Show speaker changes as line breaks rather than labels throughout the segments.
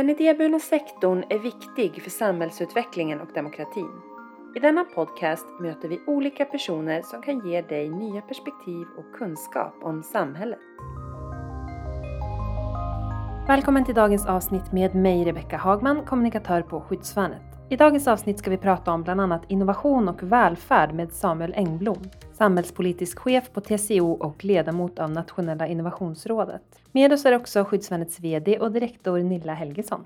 Den idéburna sektorn är viktig för samhällsutvecklingen och demokratin. I denna podcast möter vi olika personer som kan ge dig nya perspektiv och kunskap om samhället. Välkommen till dagens avsnitt med mig Rebecka Hagman, kommunikatör på Skyddsvärnet. I dagens avsnitt ska vi prata om bland annat innovation och välfärd med Samuel Engblom, samhällspolitisk chef på TCO och ledamot av Nationella innovationsrådet. Med oss är också Skyddsvärnets VD och direktor Nilla Helgesson.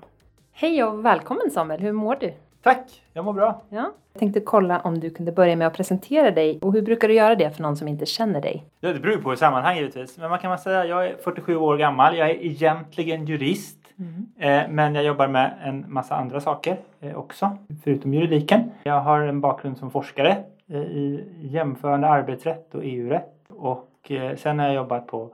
Hej och välkommen Samuel, hur mår du?
Tack, jag mår bra.
Ja. Jag tänkte kolla om du kunde börja med att presentera dig och hur brukar du göra det för någon som inte känner dig?
Ja, det beror på i sammanhang givetvis. Men man kan man säga jag är 47 år gammal. Jag är egentligen jurist. Mm. Eh, men jag jobbar med en massa andra saker eh, också, förutom juridiken. Jag har en bakgrund som forskare eh, i jämförande arbetsrätt och EU-rätt. Och sen har jag jobbat på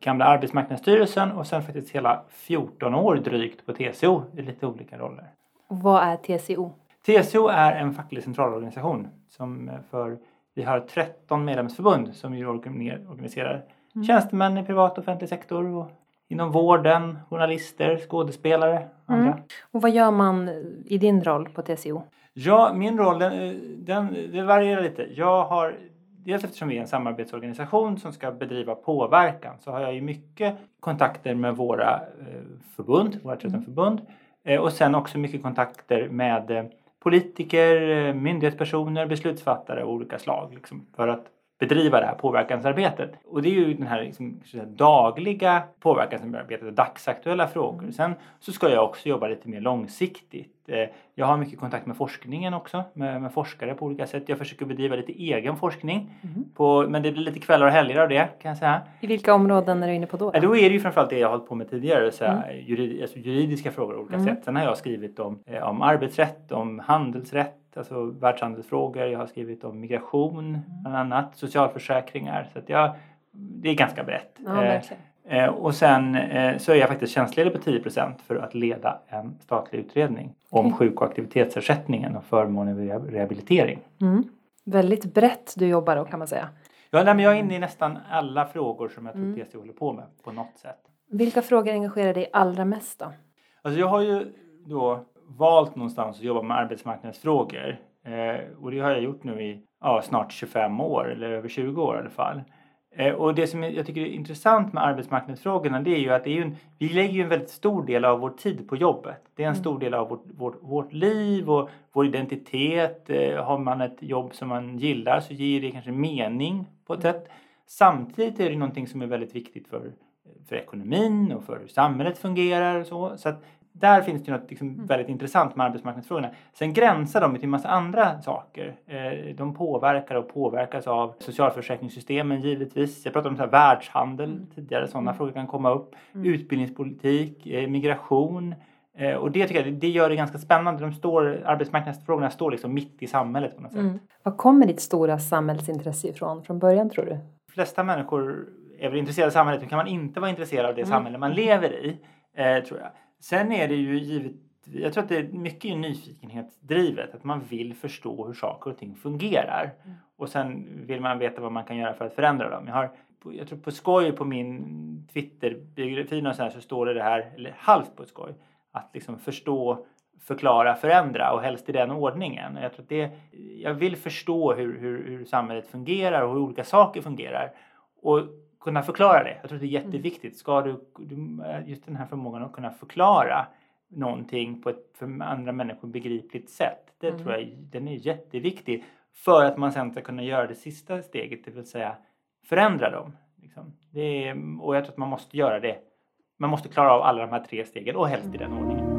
gamla Arbetsmarknadsstyrelsen och sen faktiskt hela 14 år drygt på TCO i lite olika roller.
Vad är TCO?
TCO är en facklig centralorganisation som för vi har 13 medlemsförbund som ju organiserar mm. tjänstemän i privat och offentlig sektor och inom vården, journalister, skådespelare, andra. Mm.
Och vad gör man i din roll på TCO?
Ja, min roll den, den, det varierar lite. Jag har, dels eftersom vi är en samarbetsorganisation som ska bedriva påverkan så har jag ju mycket kontakter med våra eh, förbund, våra 13 mm. förbund eh, och sen också mycket kontakter med eh, politiker, myndighetspersoner, beslutsfattare av olika slag liksom, för att bedriva det här påverkansarbetet. Och det är ju den här liksom, dagliga påverkansarbetet, dagsaktuella frågor. Sen så ska jag också jobba lite mer långsiktigt. Eh, jag har mycket kontakt med forskningen också, med, med forskare på olika sätt. Jag försöker bedriva lite egen forskning. Mm. På, men det blir lite kvällar och helger av det kan jag säga.
I vilka områden är du inne på då?
då? då är det ju framförallt det jag har hållit på med tidigare, så mm. jurid, alltså juridiska frågor på olika mm. sätt. Sen har jag skrivit om, eh, om arbetsrätt, om handelsrätt, alltså världshandelsfrågor. Jag har skrivit om migration mm. bland annat, socialförsäkringar. Så jag, det är ganska brett.
Ja, eh,
eh, och sen eh, så är jag faktiskt tjänstledig på 10% för att leda en statlig utredning okay. om sjuk och aktivitetsersättningen och förmåner vid rehabilitering.
Mm. Väldigt brett du jobbar då kan man säga.
Ja, nej, men jag är inne i nästan alla frågor som jag tror mm. TCO håller på med på något sätt.
Vilka frågor engagerar dig allra mest då?
Alltså jag har ju då valt någonstans att jobba med arbetsmarknadsfrågor. Eh, och det har jag gjort nu i ja, snart 25 år, eller över 20 år i alla fall. Eh, och det som jag tycker är intressant med arbetsmarknadsfrågorna det är ju att är en, vi lägger ju en väldigt stor del av vår tid på jobbet. Det är en mm. stor del av vårt, vårt, vårt liv och vår identitet. Eh, har man ett jobb som man gillar så ger det kanske mening på ett mm. sätt. Samtidigt är det någonting som är väldigt viktigt för, för ekonomin och för hur samhället fungerar. Och så. så att där finns det något liksom mm. väldigt intressant med arbetsmarknadsfrågorna. Sen gränsar de till en massa andra saker. Eh, de påverkar och påverkas av socialförsäkringssystemen givetvis. Jag pratade om så här världshandel mm. tidigare, sådana mm. frågor kan komma upp. Mm. Utbildningspolitik, eh, migration. Eh, och det tycker jag det gör det ganska spännande. De står, arbetsmarknadsfrågorna står liksom mitt i samhället på något sätt. Mm.
Var kommer ditt stora samhällsintresse ifrån från början tror du?
De flesta människor är väl intresserade av samhället. Hur kan man inte vara intresserad av det samhälle man lever i? Eh, tror jag. Sen är det ju givet, jag tror att det är mycket nyfikenhetsdrivet, att man vill förstå hur saker och ting fungerar. Mm. Och sen vill man veta vad man kan göra för att förändra dem. Jag har, jag tror på skoj på min Twitter-biografi så, så står det det här, eller halvt på skoj, att liksom förstå, förklara, förändra och helst i den ordningen. Jag, tror att det, jag vill förstå hur, hur, hur samhället fungerar och hur olika saker fungerar. Och kunna förklara det. Jag tror det är mm. jätteviktigt. Ska du, just den här förmågan att kunna förklara någonting på ett för andra människor begripligt sätt. Det mm. tror jag den är jätteviktig för att man sen ska kunna göra det sista steget, det vill säga förändra dem. Liksom. Är, och jag tror att man måste göra det. Man måste klara av alla de här tre stegen och helst i den ordningen.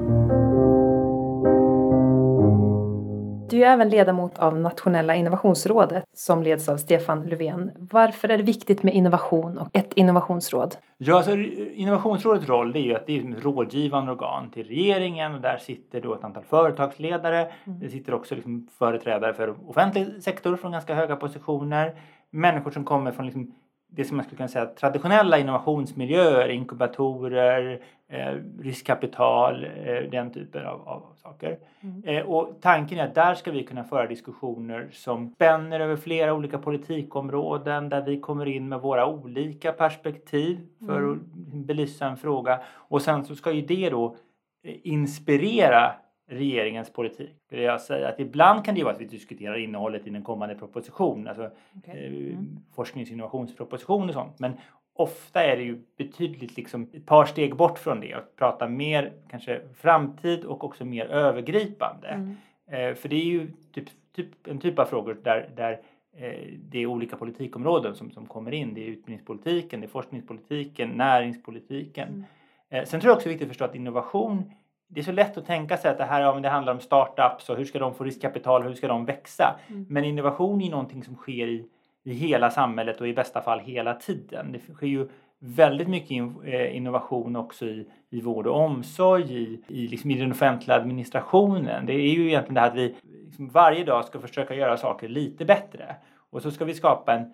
Du är även ledamot av Nationella innovationsrådet som leds av Stefan Löfven. Varför är det viktigt med innovation och ett innovationsråd?
Ja, alltså, innovationsrådets roll är ju att det är ett rådgivande organ till regeringen och där sitter då ett antal företagsledare. Mm. Det sitter också liksom företrädare för offentlig sektor från ganska höga positioner. Människor som kommer från liksom det som man skulle kunna säga traditionella innovationsmiljöer, inkubatorer, eh, riskkapital, eh, den typen av, av saker. Mm. Eh, och tanken är att där ska vi kunna föra diskussioner som spänner över flera olika politikområden där vi kommer in med våra olika perspektiv för mm. att belysa en fråga. Och sen så ska ju det då inspirera regeringens politik. Vill jag säga. Att ibland kan det vara att vi diskuterar innehållet i den kommande proposition, alltså okay. mm. forsknings och innovationsproposition och sånt. Men ofta är det ju betydligt liksom ett par steg bort från det och prata mer kanske framtid och också mer övergripande. Mm. Eh, för det är ju typ, typ, en typ av frågor där, där eh, det är olika politikområden som, som kommer in. Det är utbildningspolitiken, det är forskningspolitiken, näringspolitiken. Mm. Eh, sen tror jag också det är viktigt att förstå att innovation det är så lätt att tänka sig att det här ja, det handlar om startups och hur ska de få riskkapital, hur ska de växa? Mm. Men innovation är någonting som sker i i hela samhället och i bästa fall hela tiden. Det sker ju väldigt mycket eh, innovation också i, i vård och omsorg, i, i, liksom i den offentliga administrationen. Det är ju egentligen det här att vi liksom varje dag ska försöka göra saker lite bättre. Och så ska vi skapa en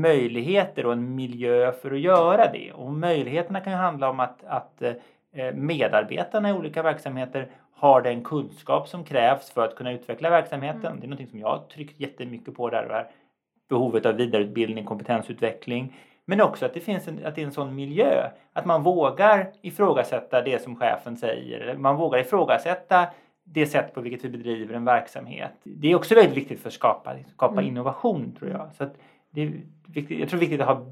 möjligheter och en miljö för att göra det. Och möjligheterna kan ju handla om att, att eh, medarbetarna i olika verksamheter har den kunskap som krävs för att kunna utveckla verksamheten. Mm. Det är något som jag har tryckt jättemycket på där behovet av vidareutbildning, kompetensutveckling. Men också att det finns en, att det är en sån miljö. Att man vågar ifrågasätta det som chefen säger. Man vågar ifrågasätta det sätt på vilket vi bedriver en verksamhet. Det är också väldigt viktigt för att skapa, skapa mm. innovation tror jag. Så att det är viktigt, jag tror det är viktigt att ha,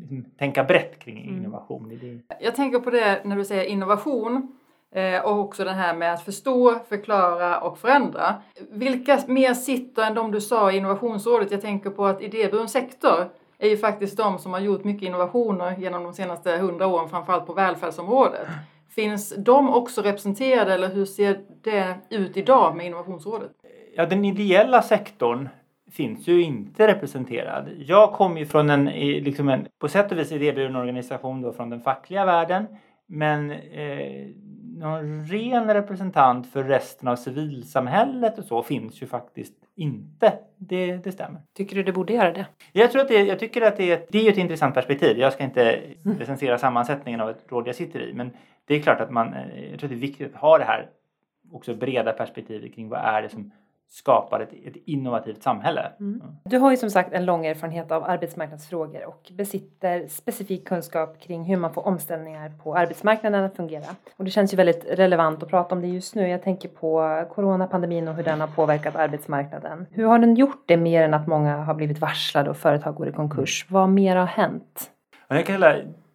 liksom, tänka brett kring mm. innovation.
Mm. Jag tänker på det när du säger innovation. Eh, och också det här med att förstå, förklara och förändra. Vilka mer sitter än de du sa i innovationsrådet? Jag tänker på att idéburen sektor är ju faktiskt de som har gjort mycket innovationer genom de senaste hundra åren, framförallt på välfärdsområdet. Finns de också representerade eller hur ser det ut idag med innovationsrådet?
Ja, den ideella sektorn finns ju inte representerad. Jag kommer ju från en, liksom en på sätt och vis idéburen organisation då från den fackliga världen. Men eh, någon ren representant för resten av civilsamhället och så finns ju faktiskt inte. Det, det stämmer.
Tycker du det borde göra det?
Jag, tror att det, jag tycker att det är, ett, det är ett intressant perspektiv. Jag ska inte mm. recensera sammansättningen av ett råd jag sitter i men det är klart att man, eh, jag tror att det är viktigt att ha det här också breda perspektivet kring vad är det som skapar ett, ett innovativt samhälle. Mm.
Du har ju som sagt en lång erfarenhet av arbetsmarknadsfrågor och besitter specifik kunskap kring hur man får omställningar på arbetsmarknaden att fungera. Och det känns ju väldigt relevant att prata om det just nu. Jag tänker på coronapandemin och hur den har påverkat arbetsmarknaden. Hur har den gjort det mer än att många har blivit varslade och företag går i konkurs? Vad mer har hänt?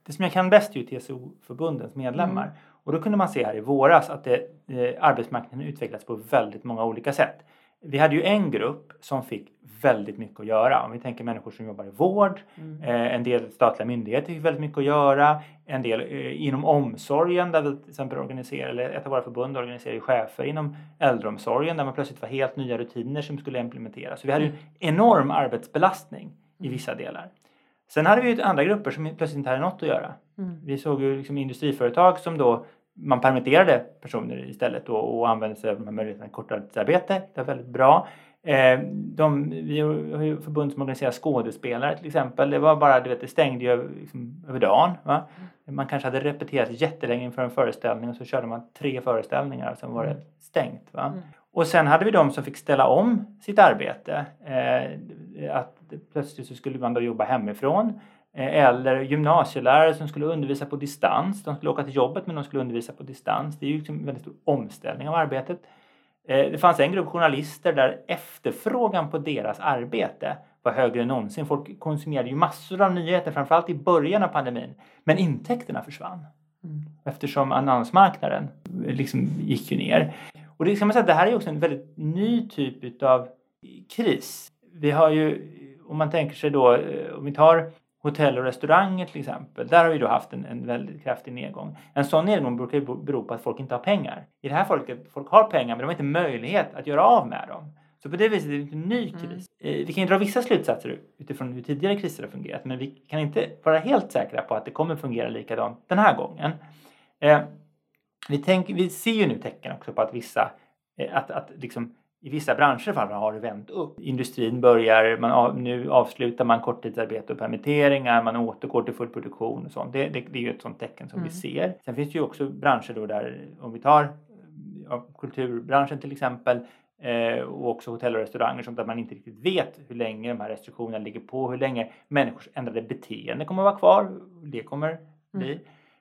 det som jag kan bäst är ju TCO-förbundens medlemmar. Mm. Och då kunde man se här i våras att det, eh, arbetsmarknaden utvecklats på väldigt många olika sätt vi hade ju en grupp som fick väldigt mycket att göra. Om vi tänker människor som jobbar i vård, mm. eh, en del statliga myndigheter fick väldigt mycket att göra, en del eh, inom omsorgen där vi till exempel organiserar, eller ett av våra förbund organiserar chefer inom äldreomsorgen där man plötsligt var helt nya rutiner som skulle implementeras. Så vi hade ju en mm. enorm arbetsbelastning i mm. vissa delar. Sen hade vi ju andra grupper som plötsligt inte hade något att göra. Mm. Vi såg ju liksom industriföretag som då man permitterade personer istället då och använde sig av de här möjligheterna korttidsarbete. Det var väldigt bra. Eh, de, vi har ju förbund som organiserar skådespelare till exempel. Det var bara, du vet, det stängde ju över, liksom, över dagen. Va? Man kanske hade repeterat jättelänge inför en föreställning och så körde man tre föreställningar och sen var det mm. stängt. Va? Mm. Och sen hade vi de som fick ställa om sitt arbete. Eh, att plötsligt så skulle man då jobba hemifrån. Eh, eller gymnasielärare som skulle undervisa på distans. De skulle åka till jobbet men de skulle undervisa på distans. Det är ju liksom en väldigt stor omställning av arbetet. Eh, det fanns en grupp journalister där efterfrågan på deras arbete var högre än någonsin. Folk konsumerade ju massor av nyheter, framförallt i början av pandemin. Men intäkterna försvann. Mm. Eftersom annonsmarknaden liksom gick ju ner. Och det, ska man säga, det här är också en väldigt ny typ av kris. Vi har ju, om man tänker sig då, eh, om vi tar hotell och restauranger till exempel, där har vi då haft en, en väldigt kraftig nedgång. En sån nedgång brukar ju bero på att folk inte har pengar. I det här fallet, folk har pengar men de har inte möjlighet att göra av med dem. Så på det viset är det en ny mm. kris. Mm. Vi kan ju dra vissa slutsatser utifrån hur tidigare kriser har fungerat men vi kan inte vara helt säkra på att det kommer fungera likadant den här gången. Eh, vi, tänk, vi ser ju nu tecken också på att vissa, eh, att, att liksom i vissa branscher fall har det vänt upp. Industrin börjar, man av, nu avslutar man korttidsarbete och permitteringar, man återgår till full produktion och sånt. Det, det, det är ju ett sånt tecken som mm. vi ser. Sen finns det ju också branscher då där, om vi tar ja, kulturbranschen till exempel, eh, och också hotell och restauranger som där man inte riktigt vet hur länge de här restriktionerna ligger på, hur länge människors ändrade beteende kommer att vara kvar. Det kommer bli.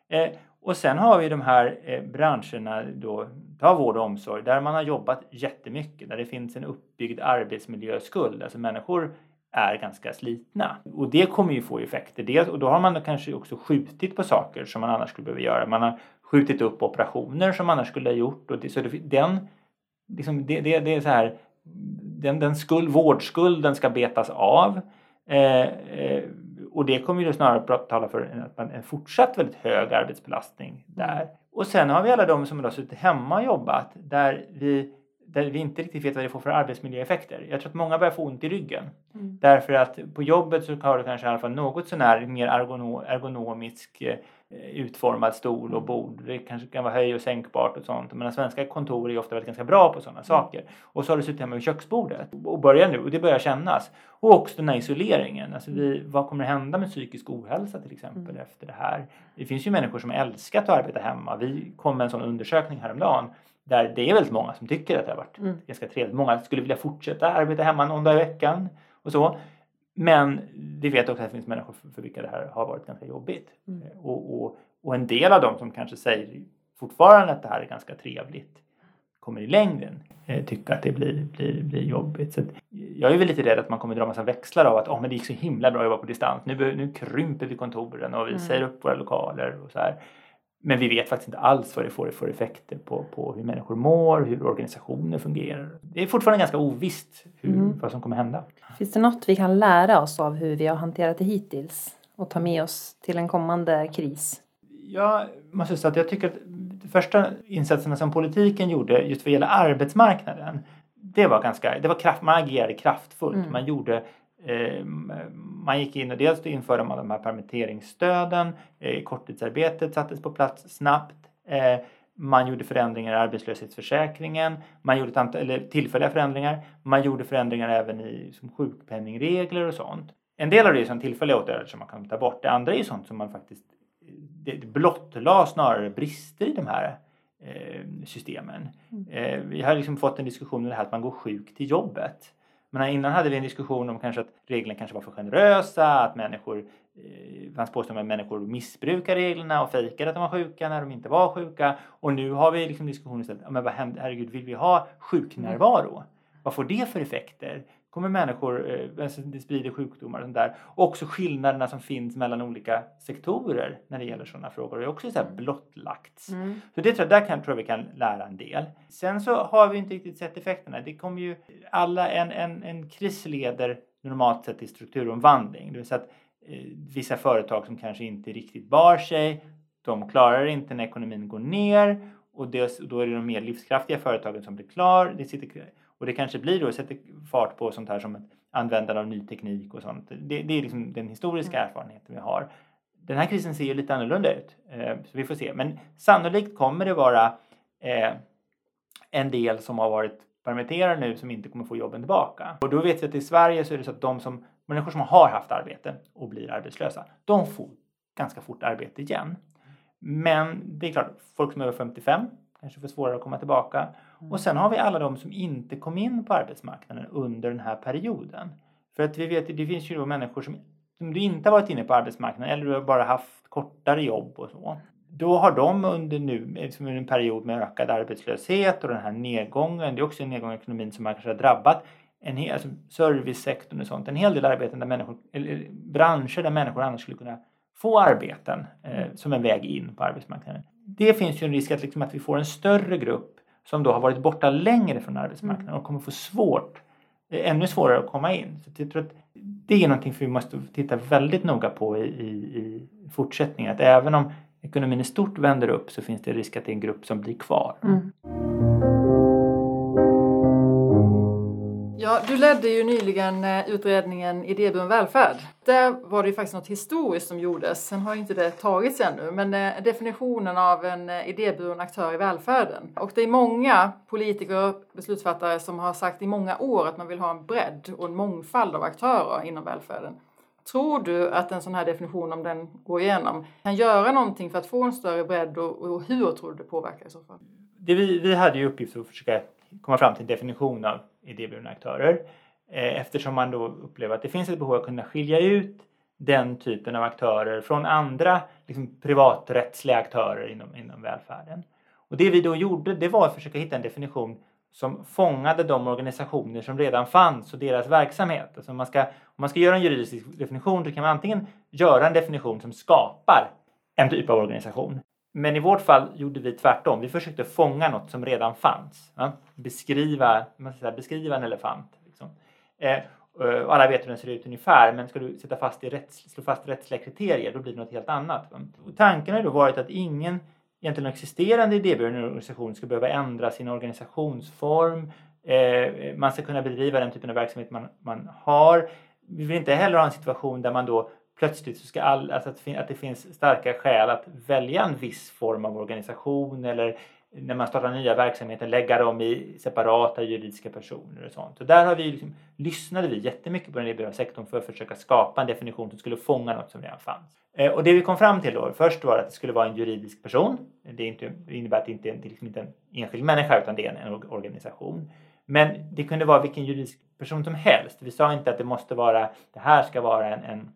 Mm. Eh, Och sen har vi de här eh, branscherna, då, ta vård och omsorg, där man har jobbat jättemycket, där det finns en uppbyggd arbetsmiljöskuld. Alltså människor är ganska slitna. Och det kommer ju få effekter. Dels, och då har man kanske också skjutit på saker som man annars skulle behöva göra. Man har skjutit upp operationer som man annars skulle ha gjort. Och det, så det, den, liksom, det, det, det är så här, den, den skuld, vårdskulden ska betas av. Eh, eh, och det kommer ju snarare tala för en, en fortsatt väldigt hög arbetsbelastning där. Och sen har vi alla de som har suttit hemma och jobbat där vi där vi inte riktigt vet vad det får för arbetsmiljöeffekter. Jag tror att många börjar få ont i ryggen. Mm. Därför att på jobbet så har du kanske i alla fall något sånär mer ergonomisk eh, utformad stol och bord. Det kanske kan vara höj och sänkbart och sånt. Men svenska kontor är ofta väldigt ganska bra på sådana mm. saker. Och så har du suttit hemma vid köksbordet och börjar nu och det börjar kännas. Och också den här isoleringen. Alltså vi, vad kommer hända med psykisk ohälsa till exempel mm. efter det här? Det finns ju människor som älskat att arbeta hemma. Vi kom med en sån undersökning häromdagen där det är väldigt många som tycker att det har varit mm. ganska trevligt. Många skulle vilja fortsätta arbeta hemma någon dag i veckan och så. Men vi vet också att det finns människor för, vilka det här har varit ganska jobbigt. Mm. Eh, och, och, och, en del av dem som kanske säger fortfarande att det här är ganska trevligt kommer i längden eh, tycka att det blir, blir, blir jobbigt. Så jag är väl lite rädd att man kommer dra massa växlar av att oh, men det gick så himla bra att jobba på distans. Nu, nu krymper vi kontoren och vi mm. säger upp våra lokaler och så här. Men vi vet faktiskt inte alls vad det får för effekter på, på hur människor mår, hur organisationer fungerar. Det är fortfarande ganska ovisst hur, mm. vad som kommer hända.
Finns det något vi kan lära oss av hur vi har hanterat det hittills och ta med oss till en kommande kris?
Jag måste säga att jag tycker att de första insatserna som politiken gjorde just vad gäller arbetsmarknaden det var ganska, det var kraft, man agerade kraftfullt. Mm. Man gjorde man gick in och dels införde man de här permitteringsstöden, eh, korttidsarbetet sattes på plats snabbt. Eh, man gjorde förändringar i arbetslöshetsförsäkringen, man gjorde antal, tillfälliga förändringar. Man gjorde förändringar även i som sjukpenningregler och sånt. En del av det är som tillfälliga åtgärder som man kan ta bort. Det andra är ju sånt som man faktiskt det blottlade snarare brister i de här systemen. Mm. vi har liksom fått en diskussion om det här att man går sjuk till jobbet. Men innan hade vi en diskussion om kanske att reglerna kanske var för generösa, att människor, eh, fanns påståenden att människor missbrukar reglerna och fejkade att de var sjuka när de inte var sjuka. Och nu har vi liksom diskussioner istället, men vad händer, herregud, vill vi ha sjuknärvaro? Mm. Vad får det för effekter? Kommer människor, eh, alltså det sprider sjukdomar och sånt där. också skillnaderna som finns mellan olika sektorer när det gäller sådana frågor. Det är också så här mm. blottlagts. Mm. Så det tror jag, där kan, tror jag vi kan lära en del. Sen så har vi inte riktigt sett effekterna. Det kommer ju, alla, en, en, en kris leder normalt sett till strukturomvandling. Det vill säga att eh, vissa företag som kanske inte riktigt bar sig, de klarar inte när ekonomin går ner och det, då är det de mer livskraftiga företagen som blir klar. Det sitter, och det kanske blir då, sätter fart på sånt här som användande av ny teknik och sånt. Det, det är liksom den historiska mm. erfarenheten vi har. Den här krisen ser ju lite annorlunda ut, eh, så vi får se. Men sannolikt kommer det vara eh, en del som har varit permitterade nu som inte kommer få jobben tillbaka. Och då vet vi att i Sverige så är det så att de som, människor som har haft arbete och blir arbetslösa, de får ganska fort arbete igen. Men det är klart, folk som är över 55 kanske får svårare att komma tillbaka. Mm. Och sen har vi alla de som inte kom in på arbetsmarknaden under den här perioden. För att vi vet det finns ju då människor som, som du inte har varit inne på arbetsmarknaden eller du har bara haft kortare jobb och så. Då har de under nu, liksom en period med ökad arbetslöshet och den här nedgången, det är också en nedgång i ekonomin som har kanske drabbat en hel, alltså servicesektorn och sånt, en hel del arbeten där människor, eller branscher där människor annars skulle kunna få arbeten eh, som en väg in på arbetsmarknaden. Det finns ju en risk att, liksom, att vi får en större grupp som då har varit borta längre från arbetsmarknaden och kommer få svårt, eh, ännu svårare att komma in. Så jag tror att det är någonting vi måste titta väldigt noga på i, i, i fortsättningen. Att även om ekonomin i stort vänder upp så finns det risk att det är en grupp som blir kvar. Mm.
Ja, du ledde ju nyligen eh, utredningen Idéburen välfärd. Där var det ju faktiskt något historiskt som gjordes. Sen har inte det tagits ännu, men eh, definitionen av en eh, idéburen aktör i välfärden. Och det är många politiker och beslutsfattare som har sagt i många år att man vill ha en bredd och en mångfald av aktörer inom välfärden. Tror du att en sån här definition, om den går igenom, kan göra någonting för att få en större bredd och, och hur tror du det påverkar i så fall?
Det vi, vi hade ju uppgift att försöka komma fram till en definition av idéburna aktörer. Eh, eftersom man då upplever att det finns ett behov av att kunna skilja ut den typen av aktörer från andra liksom, privaträttsliga aktörer inom, inom välfärden. Och det vi då gjorde det var att försöka hitta en definition som fångade de organisationer som redan fanns och deras verksamhet. Alltså man ska, om man ska göra en juridisk definition så kan man antingen göra en definition som skapar en typ av organisation. Men i vårt fall gjorde vi tvärtom. Vi försökte fånga något som redan fanns. Ja? Beskriva, man ska säga, beskriva en elefant. Liksom. Eh, och alla vet hur den ser ut ungefär, men ska du sätta fast i rätts, slå fast rättsliga kriterier då blir det något helt annat. Och tanken har då varit att ingen egentligen existerande idéburen organisation ska behöva ändra sin organisationsform. Eh, man ska kunna bedriva den typen av verksamhet man, man har. Vi vill inte heller ha en situation där man då plötsligt så ska all, alltså att, att det finns starka skäl att välja en viss form av organisation eller när man startar nya verksamheter lägga dem i separata juridiska personer och sånt. Så där har vi liksom, lyssnade vi jättemycket på den liberala sektorn för att försöka skapa en definition som skulle fånga något som redan fanns. Eh, och det vi kom fram till då först var att det skulle vara en juridisk person. Det, inte, det innebär att det inte, det är liksom inte en enskild människa utan det är en, en organisation. Men det kunde vara vilken juridisk person som helst. Vi sa inte att det måste vara, det här ska vara en, en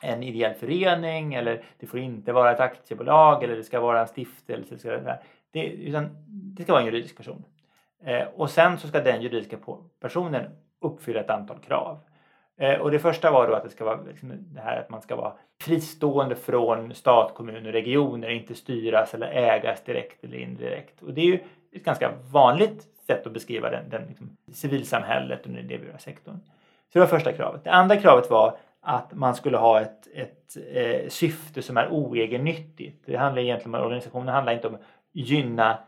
en ideell förening eller det får inte vara ett aktiebolag eller det ska vara en stiftelse. Det, utan det ska vara en juridisk person. Eh, och sen så ska den juridiska personen uppfylla ett antal krav. Eh, och det första var då att det ska vara liksom det här att man ska vara fristående från stat, kommun och regioner, inte styras eller ägas direkt eller indirekt. Och det är ju ett ganska vanligt sätt att beskriva den, den liksom, civilsamhället och den idéburna sektorn. Så det var första kravet. Det andra kravet var att man skulle ha ett, ett eh, syfte som är oegennyttigt. Det handlar egentligen om organisationen handlar inte om att gynna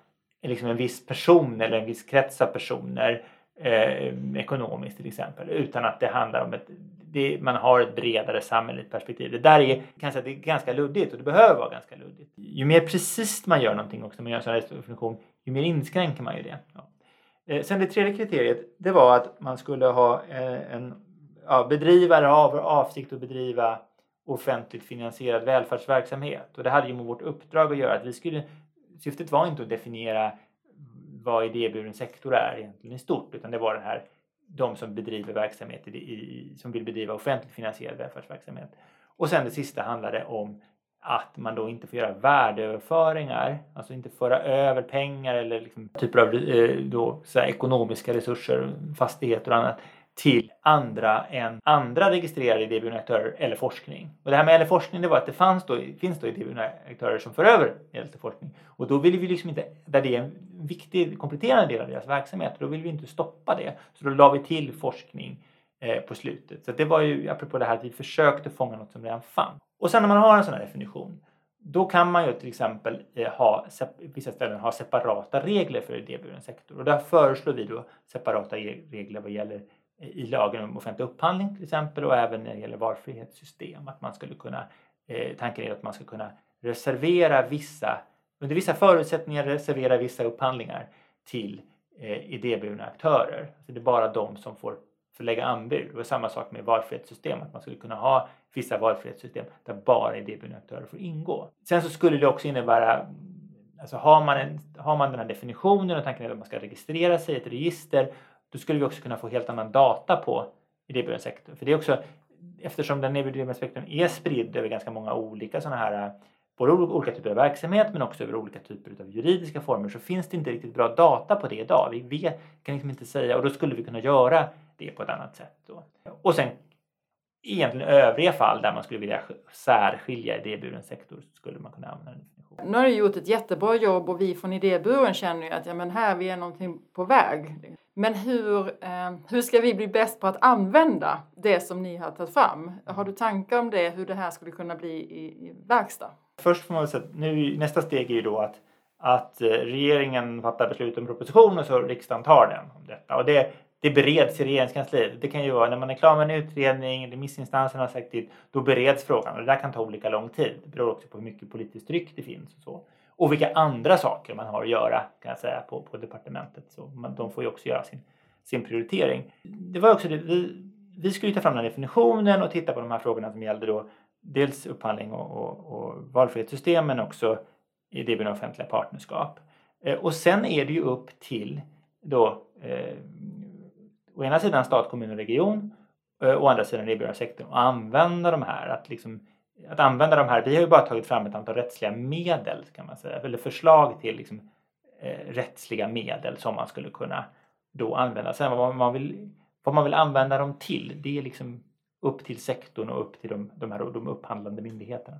liksom en viss person eller en viss krets av personer eh, ekonomiskt till exempel utan att det handlar om ett det, man har ett bredare samhälleligt perspektiv. Det där är, kan säga, det är ganska luddigt och det behöver vara ganska luddigt. Ju mer precis man gör någonting också, man gör en sån här definition, ju mer inskränker man ju det. Ja. Eh, sen det tredje kriteriet, det var att man skulle ha eh, en ja, bedrivare har avsikt att bedriva offentligt finansierad välfärdsverksamhet. Och det hade ju med vårt uppdrag att göra. Att vi skulle, syftet var inte att definiera vad idéburen sektor är egentligen i stort utan det var den här de som bedriver verksamhet i, i, som vill bedriva offentligt finansierad välfärdsverksamhet. Och sen det sista handlade om att man då inte får göra värdeöverföringar, alltså inte föra över pengar eller liksom typer av eh, då, så ekonomiska resurser, fastigheter och annat till andra än andra registrerade idéburna aktörer eller forskning. Och det här med eller forskning det var att det fanns då, finns då idéburna aktörer som för över medel till forskning. Och då vill vi liksom inte, där det är en viktig kompletterande del av deras verksamhet, då vill vi inte stoppa det. Så då la vi till forskning eh, på slutet. Så det var ju apropå det här att vi försökte fånga något som redan fanns. Och sen när man har en sån här definition då kan man ju till exempel eh, ha, vissa ställen ha separata regler för idéburen sektor och där föreslår vi då separata e-, regler vad gäller i lagen om offentlig upphandling till exempel och även när det gäller valfrihetssystem. Att man skulle kunna, eh, tanken är att man ska kunna reservera vissa, under vissa förutsättningar reservera vissa upphandlingar till eh, idéburna aktörer. Alltså det är bara de som får förlägga anbud. Och samma sak med valfrihetssystem, att man skulle kunna ha vissa valfrihetssystem där bara idéburna aktörer får ingå. Sen så skulle det också innebära Alltså har man, en, har man den här definitionen och tanken är att man ska registrera sig i ett register då skulle vi också kunna få helt annan data på idéburen sektor. För det är också, eftersom den idéburna sektorn är spridd över ganska många olika sådana här både olika typer av verksamhet men också över olika typer av juridiska former så finns det inte riktigt bra data på det idag. Vi vet, kan liksom inte säga och då skulle vi kunna göra det på ett annat sätt. Då. Och sen egentligen övriga fall där man skulle vilja särskilja idéburen sektor så skulle man kunna använda den.
Nu har du gjort ett jättebra jobb och vi från idéburen känner ju att ja, men här vi är någonting på väg. Men hur, eh, hur ska vi bli bäst på att använda det som ni har tagit fram? Har du tankar om det, hur det här skulle kunna bli i, i verkstad?
Först får man säga att nu, nästa steg är ju då att, att eh, regeringen fattar beslut om propositionen och så riksdagen tar den. Om detta. Och det, det bereds i regeringskansliet. Det kan ju vara när man är klar med en utredning, remissinstanserna har sagt det, då bereds frågan och det där kan ta olika lång tid. Det beror också på hur mycket politiskt tryck det finns och så och vilka andra saker man har att göra kan jag säga på, på departementet. Så man, de får ju också göra sin, sin prioritering. Det var också det, vi, vi skulle ta fram den definitionen och titta på de här frågorna som gällde då dels upphandling och, och, och valfrihetssystem men också idén offentliga partnerskap. Eh, och sen är det ju upp till då eh, å ena sidan stat, kommun och region å andra sidan sektorn och använda de här. Att, liksom, att använda de här. Vi har ju bara tagit fram ett antal rättsliga medel kan man säga, eller förslag till liksom, eh, rättsliga medel som man skulle kunna då använda. Sen vad man vill, vad man vill använda dem till, det är liksom upp till sektorn och upp till de, de, här, de upphandlande myndigheterna.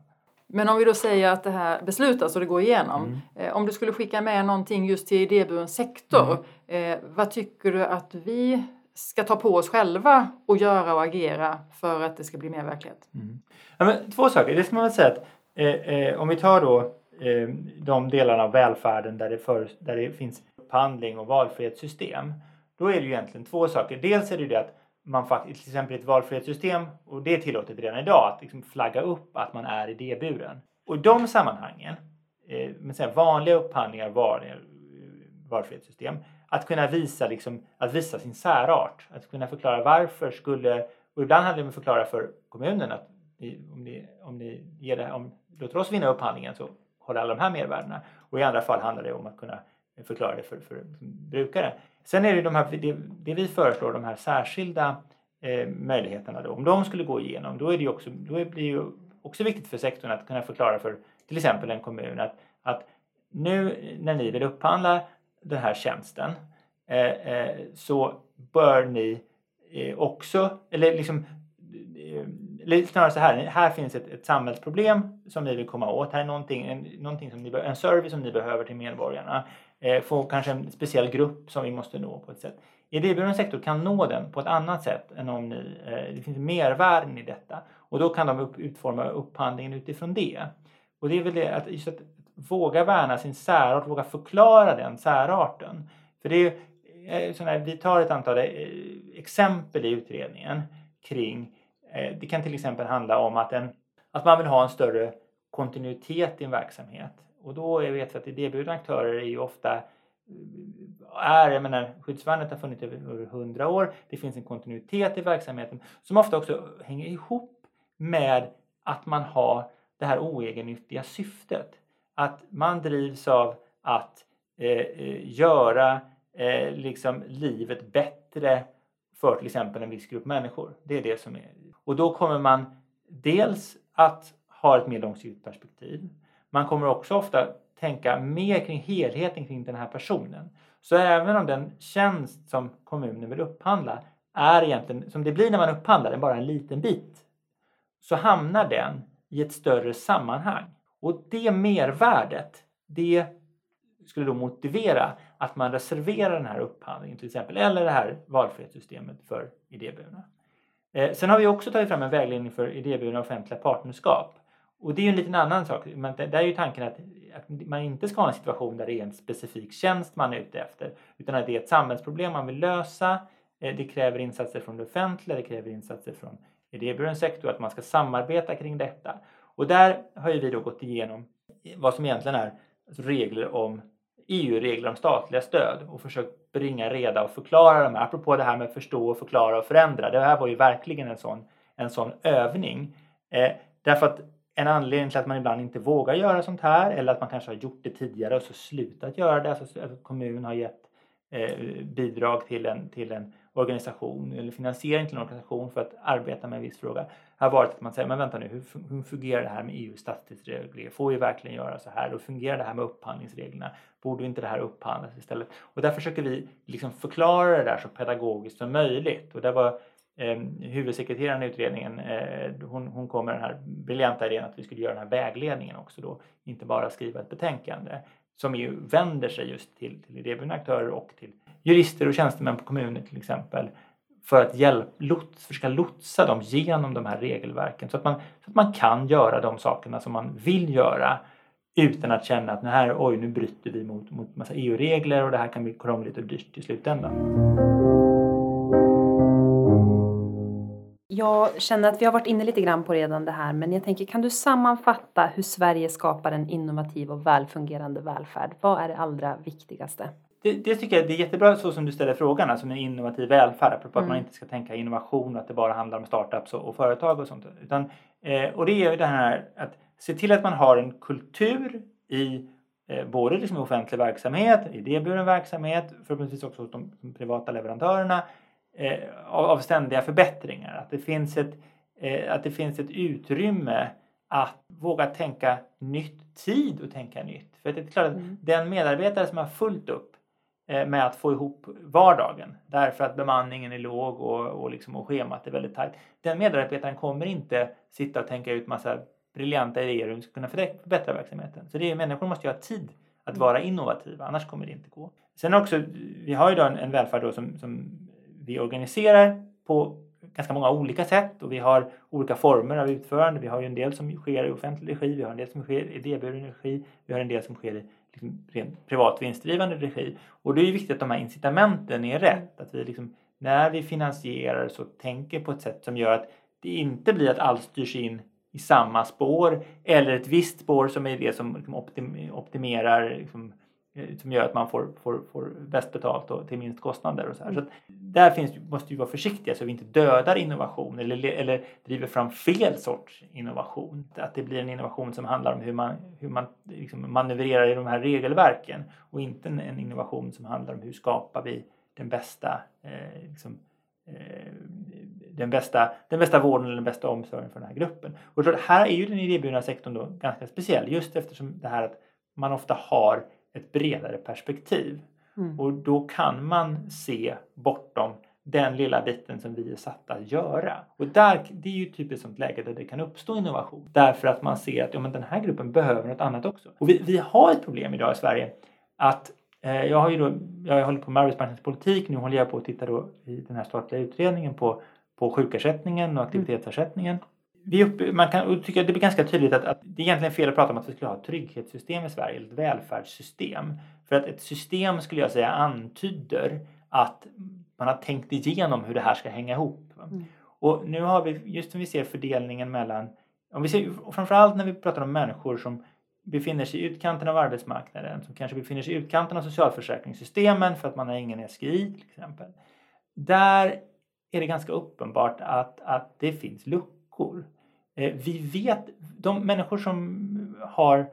Men om vi då säger att det här beslutas och det går igenom. Mm. Eh, om du skulle skicka med någonting just till idéburen sektor. Mm. Eh, vad tycker du att vi ska ta på oss själva och göra och agera för att det ska bli mer verklighet?
Mm. Ja, men, två saker. Det ska man väl säga att eh, eh, om vi tar då eh, de delarna av välfärden där det, för, där det finns upphandling och valfrihetssystem. Då är det ju egentligen två saker. Dels är det ju det att man faktiskt, till exempel i ett valfrihetssystem, och det är tillåtet redan idag, att liksom flagga upp att man är idéburen. Och i de sammanhangen, eh, med vanliga upphandlingar, vanliga eh, valfrihetssystem, att kunna visa, liksom, att visa sin särart. Att kunna förklara varför skulle, och ibland handlar det om att förklara för kommunen att ni, om, ni, om ni ger det, om, låter oss vinna upphandlingen så har alla de här mervärdena. Och i andra fall handlar det om att kunna förklara det för, för brukare. Sen är det de här, det, det vi föreslår, de här särskilda eh, möjligheterna då. Om de skulle gå igenom, då, är det också, då blir det ju också viktigt för sektorn att kunna förklara för till exempel en kommun att, att nu när ni vill upphandla den här tjänsten eh, eh, så bör ni eh, också, eller liksom eller snarare så här, här finns ett, ett samhällsproblem som ni vill komma åt. Här är någonting, en, någonting som ni, en service som ni behöver till medborgarna. Eh, få kanske en speciell grupp som vi måste nå på ett sätt. Idéburen sektor kan nå den på ett annat sätt än om ni, eh, det finns mervärden i detta. Och då kan de upp, utforma upphandlingen utifrån det. Och det är väl det att, just att våga värna sin särart, våga förklara den särarten. För det är eh, sådana vi tar ett antal eh, exempel i utredningen kring eh, det kan till exempel handla om att, en, att man vill ha en större kontinuitet i en verksamhet. Och då jag vet vi att idéburna aktörer är ju ofta är, jag menar, skyddsvärnet har funnits över hundra år. Det finns en kontinuitet i verksamheten som ofta också hänger ihop med att man har det här oegennyttiga syftet. Att man drivs av att eh, eh, göra eh, liksom livet bättre för till exempel en viss grupp människor. Det är det som är och då kommer man dels att ha ett mer långsiktigt perspektiv. Man kommer också ofta tänka mer kring helheten kring den här personen. Så även om den tjänst som kommunen vill upphandla är egentligen, som det blir när man upphandlar, den bara en liten bit, så hamnar den i ett större sammanhang. Och det mervärdet, det skulle då motivera att man reserverar den här upphandlingen till exempel, eller det här valfrihetssystemet för idéburna. Eh, sen har vi också tagit fram en vägledning för idéburna offentliga partnerskap. Och det är ju en liten annan sak. Men där är ju tanken att, att man inte ska ha en situation där det är en specifik tjänst man är ute efter. Utan att det är ett samhällsproblem man vill lösa. Eh, det kräver insatser från det offentliga, det kräver insatser från idéburen sektor, att man ska samarbeta kring detta. Och där har ju vi då gått igenom vad som egentligen är regler om EU-regler om statliga stöd och försökt bringa reda och förklara dem. Apropå det här med förstå, och förklara och förändra. Det här var ju verkligen en sån, en sån övning. Eh, därför att en anledning till att man ibland inte vågar göra sånt här eller att man kanske har gjort det tidigare och så slutat göra det. Alltså, alltså att kommunen har gett eh, bidrag till en, till en organisation eller finansiering till en organisation för att arbeta med en viss fråga har varit att man säger men vänta nu hur, hur fungerar det här med EUs statsstödsregler? Får vi verkligen göra så här? Och fungerar det här med upphandlingsreglerna? Borde inte det här upphandlas istället? Och där försöker vi liksom förklara det där så pedagogiskt som möjligt. Och där var eh, huvudsekreteraren i utredningen, eh, hon, hon kom med den här briljanta idén att vi skulle göra den här vägledningen också då, inte bara skriva ett betänkande som ju vänder sig just till, till idéburna aktörer och till jurister och tjänstemän på kommunen till exempel för att hjälp, lots, försöka lotsa dem genom de här regelverken så att, man, så att man kan göra de sakerna som man vill göra utan att känna att här, oj, nu bryter vi mot, mot massa EU-regler och det här kan bli krångligt och dyrt i slutändan.
Jag känner att vi har varit inne lite grann på redan det här men jag tänker kan du sammanfatta hur Sverige skapar en innovativ och välfungerande välfärd? Vad är det allra viktigaste?
Det, det tycker jag det är jättebra så som du ställer frågan, alltså med innovativ välfärd, apropå mm. att man mm. inte ska tänka innovation, att det bara handlar om startups och, och företag och sånt. Utan, eh, och det är ju det här att se till att man har en kultur i eh, både liksom offentlig verksamhet, idéburen verksamhet, förhoppningsvis också hos de, de privata leverantörerna, eh, av, av ständiga förbättringar. Att det finns ett, eh, att det finns ett utrymme att våga tänka nytt, tid att tänka nytt. För det är klart att
Mm.
den medarbetare som har fullt upp med att få ihop vardagen därför att bemanningen är låg och, och, liksom, och schemat är väldigt tajt. Den medarbetaren kommer inte sitta och tänka ut massa briljanta idéer hur vi ska kunna förbättra förbättra verksamheten. Så det är, människor måste ju ha tid att vara innovativa, annars kommer det inte gå. Sen också, vi har ju då en, en välfärd då som, som vi organiserar på ganska många olika sätt och vi har olika former av utförande. Vi har ju en del som sker i offentlig regi, vi har en del som sker i idéburen regi, vi har en del som sker i liksom rent privat vinstdrivande regi. Och det är ju viktigt att de här incitamenten är rätt. Att vi liksom, när vi finansierar så tänker på ett sätt som gör att det inte blir att allt styrs in i samma spår eller ett visst spår som är det som liksom optim, optimerar liksom, som gör att man får, får, får bäst betalt och till minst kostnader. Och så här. Så att där finns, måste vi vara försiktiga så vi inte dödar innovation eller, eller driver fram fel sorts innovation. Att det blir en innovation som handlar om hur man, hur man liksom manövrerar i de här regelverken och inte en, en innovation som handlar om hur skapar vi den bästa eh, liksom, eh, den bästa, den bästa vården eller den bästa omsorgen för den här gruppen. Och här är ju den idéburna sektorn då ganska speciell just eftersom det här att man ofta har ett bredare perspektiv.
Mm.
Och då kan man se bortom den lilla biten som vi är satta att göra. Och där, det är ju typ ett sånt läge där det kan uppstå innovation. Därför att man ser att ja, men den här gruppen behöver något annat också. Och vi, vi har ett problem idag i Sverige att eh, jag har ju då, jag håller på med arbetsmarknadspolitik, nu håller jag på att titta då i den här statliga utredningen på, på sjukersättningen och aktivitetsersättningen. Vi upp, man kan, att det blir ganska tydligt att, att det är egentligen fel att prata om att vi skulle ha ett trygghetssystem i Sverige, eller ett välfärdssystem. För att ett system skulle jag säga antyder att man har tänkt igenom hur det här ska hänga ihop.
Mm.
Och nu har vi, just som vi ser fördelningen mellan, om vi ser, framförallt när vi pratar om människor som befinner sig i utkanten av arbetsmarknaden, som kanske befinner sig i utkanten av socialförsäkringssystemen för att man har ingen SGI till exempel. Där är det ganska uppenbart att, att det finns luckor. Eh, vi vet, de människor som har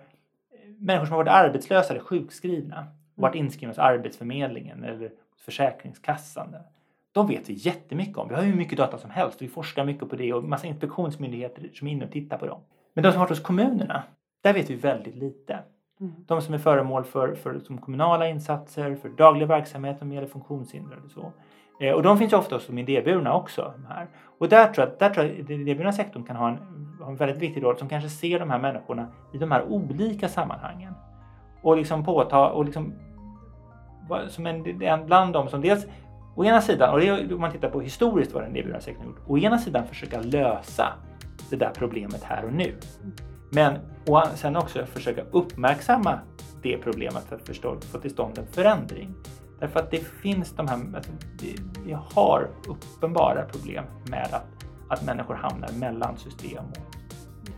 människor som har varit arbetslösa eller sjukskrivna och varit inskrivna hos Arbetsförmedlingen eller Försäkringskassan. De vet vi jättemycket om. Vi har hur mycket data som helst. Vi forskar mycket på det och massa inspektionsmyndigheter som är inne och tittar på dem. Men de som har varit hos kommunerna, där vet vi väldigt lite.
Mm.
De som är föremål för, för som kommunala insatser, för daglig verksamhet som gäller funktionshindrade och så. Eh, och de finns ju ofta som idéburna också. Här. Och där tror jag, där tror jag att den idéburna sektorn kan ha en, ha en väldigt viktig roll som kanske ser de här människorna i de här olika sammanhangen. Och liksom påta och liksom som en, en bland dem som dels å ena sidan, och det är, om man tittar på historiskt vad den idéburna sektorn har gjort, å ena sidan försöka lösa det där problemet här och nu. Men och sen också försöka uppmärksamma det problemet för att förstå, få till stånd en förändring. Därför att det finns de här, alltså, vi har uppenbara problem med att, att människor hamnar mellan system.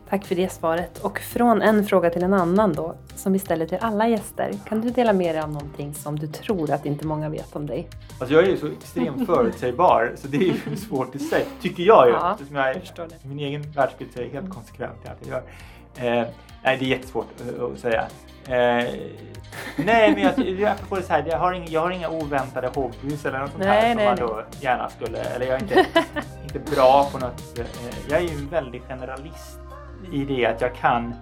Tack för det svaret. Och från en fråga till en annan då, som vi ställer till alla gäster. Kan du dela med dig av någonting som du tror att inte många vet om dig?
Alltså jag är ju så extremt förutsägbar så det är ju svårt att säga, tycker jag ju.
Ja,
eftersom jag
det.
Min egen världsbild är jag helt konsekvent i allt jag gör. Eh, nej, det är jättesvårt att, att säga. Eh, nej, men jag, apropå det så här, jag, har inga, jag har inga oväntade hobbys eller något sånt
Nej,
här som
nej,
man
nej.
då gärna skulle... Eller jag är inte, inte bra på något... Eh, jag är ju en väldig generalist i det att jag kan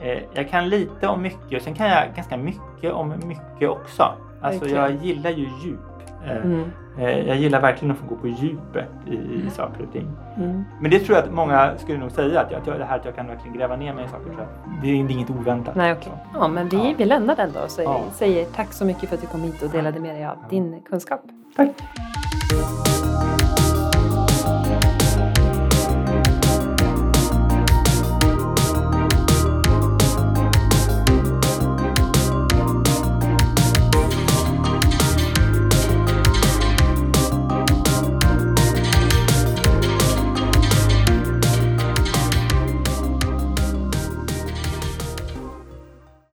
eh, jag kan lite om mycket och sen kan jag ganska mycket om mycket också. Alltså
Verkligen.
jag gillar ju djup. Eh,
Mm.
eh, Jag gillar verkligen att få gå på djupet i, i saker och ting.
Mm.
Men det tror jag att många skulle nog säga att, jag, att jag, det här att jag kan verkligen gräva ner mig i saker. Så att det är inget oväntat.
Nej, okej. Ja, men vi,
Ja.
vi lämnar den då och säger,
Ja.
säger tack så mycket för att du kom hit och delade med dig av din kunskap.
Tack!